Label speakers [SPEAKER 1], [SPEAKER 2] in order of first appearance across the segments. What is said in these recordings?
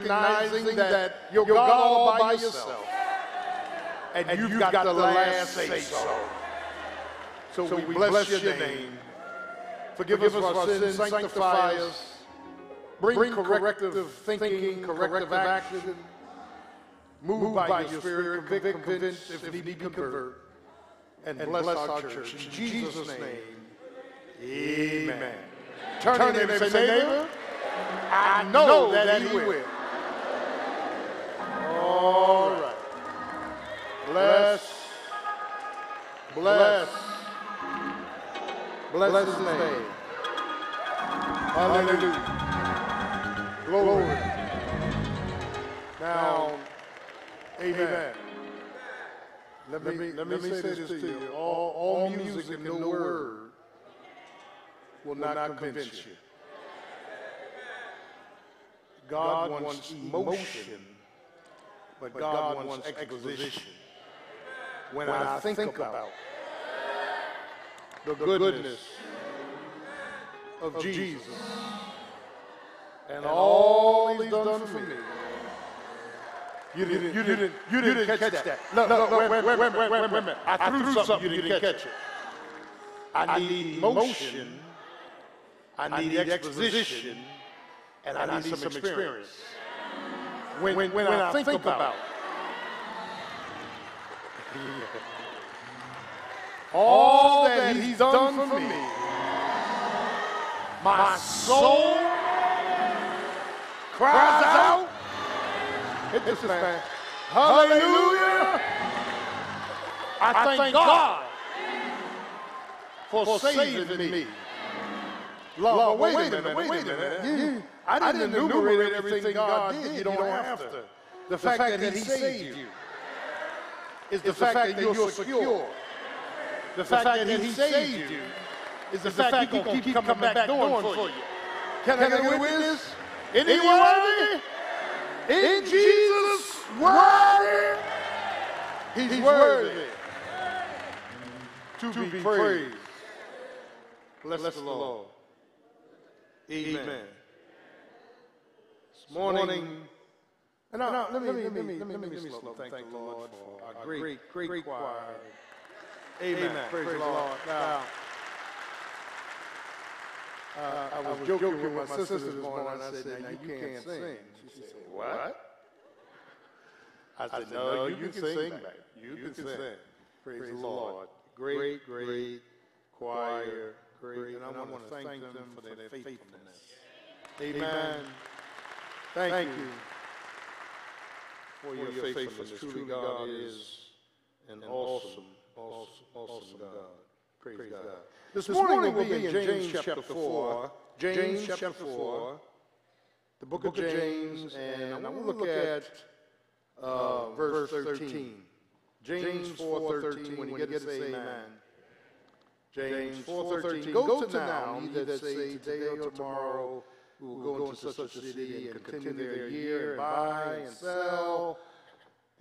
[SPEAKER 1] recognizing that you're God all by yourself. And, you've, got, the last say so. So, we, bless, your name. Forgive, us for our sins, sanctify us. Bring, corrective thinking, corrective action. Move, by, your spirit, convict, convince, if need be, convert. And, bless, our church. In Jesus' name, amen. Turn, Turn neighbor say, neighbor, I know that he will. Bless. Bless. Bless his name. Hallelujah. Glory. Now, amen. Let me, let me, let me say this to you. All, all music and no word will not convince you. God wants emotion, but God wants exposition when, when I, I, think, think about, the goodness of, Jesus, and all he's done for me. You didn't, you didn't, you didn't, catch, catch that. that. No, no, no, wait, wait, wait, wait, wait, wait, wait. I threw something, you didn't catch it. I need emotion, I need exposition, and I need some experience. When, when, when I think about all that he's done for me, my soul cries out Hit this man. Hallelujah. I thank God for saving me. Lord, wait, wait a minute, wait a minute. You, I didn't enumerate everything God did. You don't have to. The fact that He saved you is the fact that you're secure. The fact that He saved you is the fact going to keep coming back doing for you. Can I get a witness? Anyone in Jesus' worthy. He's, worthy to, be, praised. Bless, the Lord. Amen. This morning and now, let, me, let, me, let, me, let, me, let, me, slow thank, thank the Lord for our great, great, great choir. Amen. Amen. Praise, Praise the Lord. Lord. Now, uh, I was joking with my sister this morning. I said, now you can't sing. She said, what? I said, I no, you, you can, can sing, back. You, you can, can sing. sing. Praise, Praise the Lord. Lord. Great, great choir. Great. And I, and want to thank, them for their, faithfulness. faithfulness. Amen. Thank, thank you for your, faithfulness. Truly, God is an awesome, awesome, awesome God. Praise, God. This, morning, we'll be in James, chapter 4. James, chapter 4 the book, of James, and, and I want to look at uh, uh verse 13. James 4.13, when you get to say amen. James 4.13, go to now, ye that say today or tomorrow, we will go into such a city and continue their year and buy and sell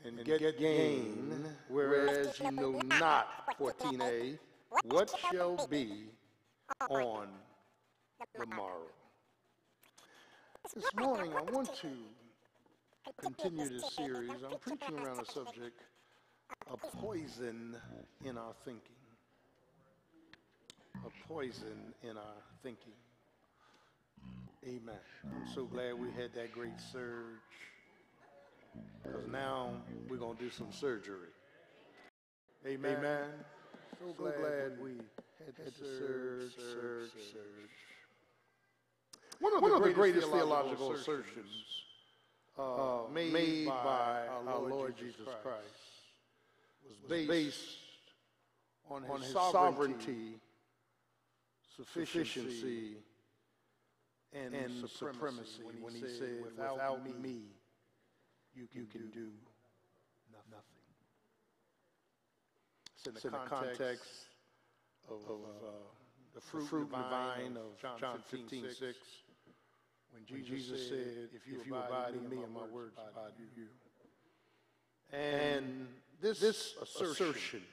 [SPEAKER 1] and get gain, whereas ye know not, 14a, what shall be on the morrow. This morning, I want to continue this series. I'm preaching around the subject of poison in our thinking. A poison in our thinking. Amen. I'm so glad we had that great surge because now we're going to do some surgery. Amen. Amen. So, glad, so glad we had, had the surge, surge, surge. surge. One of, One the, of greatest the greatest theological assertions uh, uh, made, made by our Lord Jesus Christ was based, based on his, on his sovereignty, sufficiency, and, and supremacy, when he, when he said, said, without, without me, me, you can, you can do, do nothing. It's in the, it's in context, the context of, of uh, the fruit, the fruit divine of John 15, 15 6, when Jesus, when Jesus said, if you, if you abide in me and my words abide in you. And this, this assertion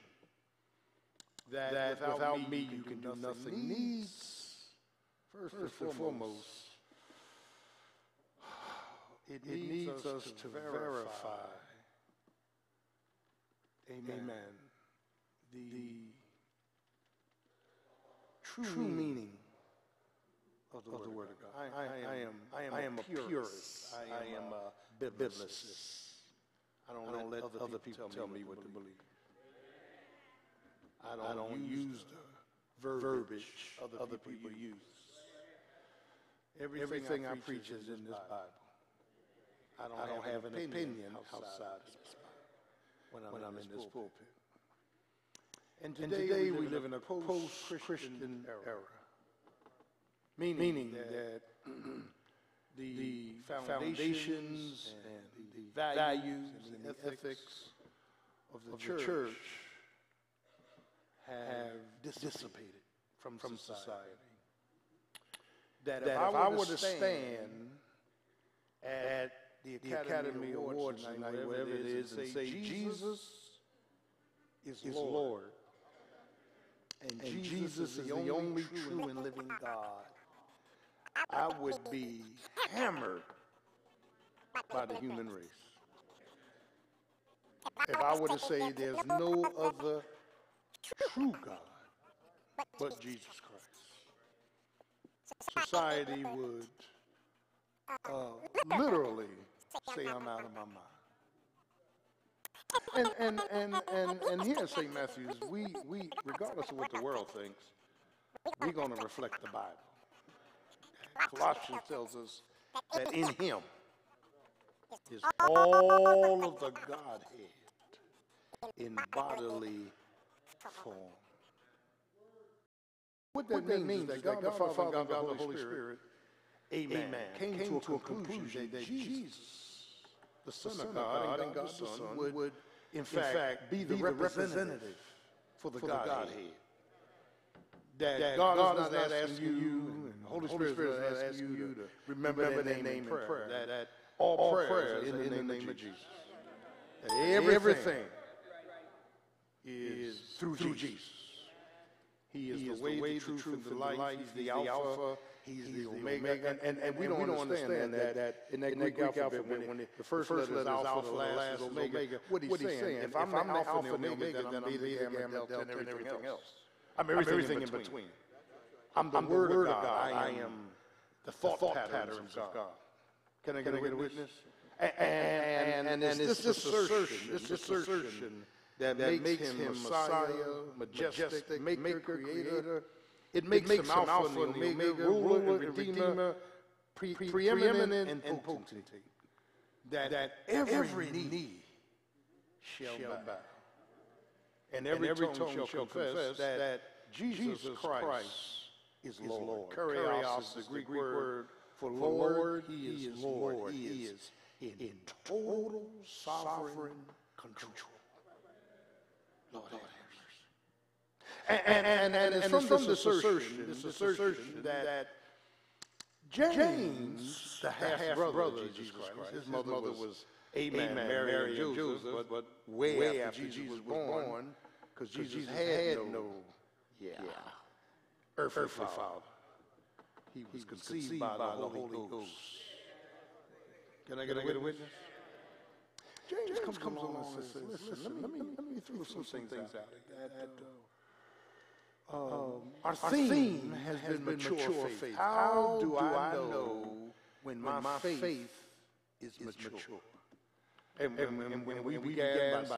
[SPEAKER 1] that, that without, without me you can do nothing needs, first, first and foremost, it needs us to verify, amen, the true meaning of the Word of God. I, I am, I am, I am a purist. I am a biblicist. I don't, let, let other, other people tell me what to believe. I don't, I don't use the verbiage other, other people use. Everything, Everything I, preach is in this Bible. I don't, I don't have, have an opinion outside of this Bible when I'm, when I'm in this pulpit. And today, and today we live in a post-Christian era, meaning, meaning that the foundations and the values and the ethics of the, of church, the church have dissipated from, from society. That, that if, I, were to stand at the Academy, Academy Awards tonight, whatever it is, and say Jesus is Lord, Lord. And, and Jesus is the only true and living God, I would be hammered by the human race. If I were to say there's no other true God but Jesus Christ, society would uh, literally say I'm out of my mind. And, and, and, and, and here at St. Matthew's, we, we, regardless of what the world thinks, we're going to reflect the Bible. Colossians tells us that in him is all of the Godhead in bodily form. What that, what that means, is that God, God the Father, Father and God the Holy Spirit, Amen, Amen came, came, to a conclusion that Jesus, the Son, of God, and God, the Son, would, in, fact, be the, representative, for the, Godhead. That, that God, God, is not asking you, and the Holy Spirit, is not asking you to remember, their name in prayer. prayer. That, that all, prayers in, the name of Jesus. That everything, is through Jesus. He is, he is the, way, the way, the truth, and the life. He's the Alpha. He's, he's the Omega. And, and, and, we, don't we don't understand that, that in that, in Greek, Greek alphabet, when, when the first, first letter is Alpha, the last is Omega, what he's, what he's saying, if I'm the Alpha and the Omega, then I'm Beta, Gamma, Delta, and everything else. I'm everything in between. I'm the Word of God. I am the thought patterns of God. Can I get a witness? And, and, and, this assertion, this assertion that, that makes him Messiah, majestic, maker, creator. It makes, it makes him Alpha and Omega, ruler and redeemer, pre preeminent and, and potentate. That, that every, knee shall, shall bow. And every, and every tongue, tongue shall confess that, that Jesus Christ, Christ is Lord. Kurios is the Greek word for Lord. He is Lord. He is in, in total sovereign control. Lord, Lord and, and, and, and, and it's from, this assertion, this assertion that, that James, the half-brother of Jesus Christ, his mother was, Amen, Mary, Mary and Joseph, but, but way, way after, after Jesus was born, because Jesus, Jesus had no, yeah, yeah earthly, earthly father. He was, he was conceived, conceived by, by the Holy Ghost. Ghost. Can I get, Can a, get a witness? James, James comes, comes along and says, listen, let me, let me, let me throw some, some things out. That, that, uh, um, our, our theme, theme has, has been, been mature, mature faith. faith. How, do I know when my, faith, faith is, is mature? mature? And, and, and, when, when we began by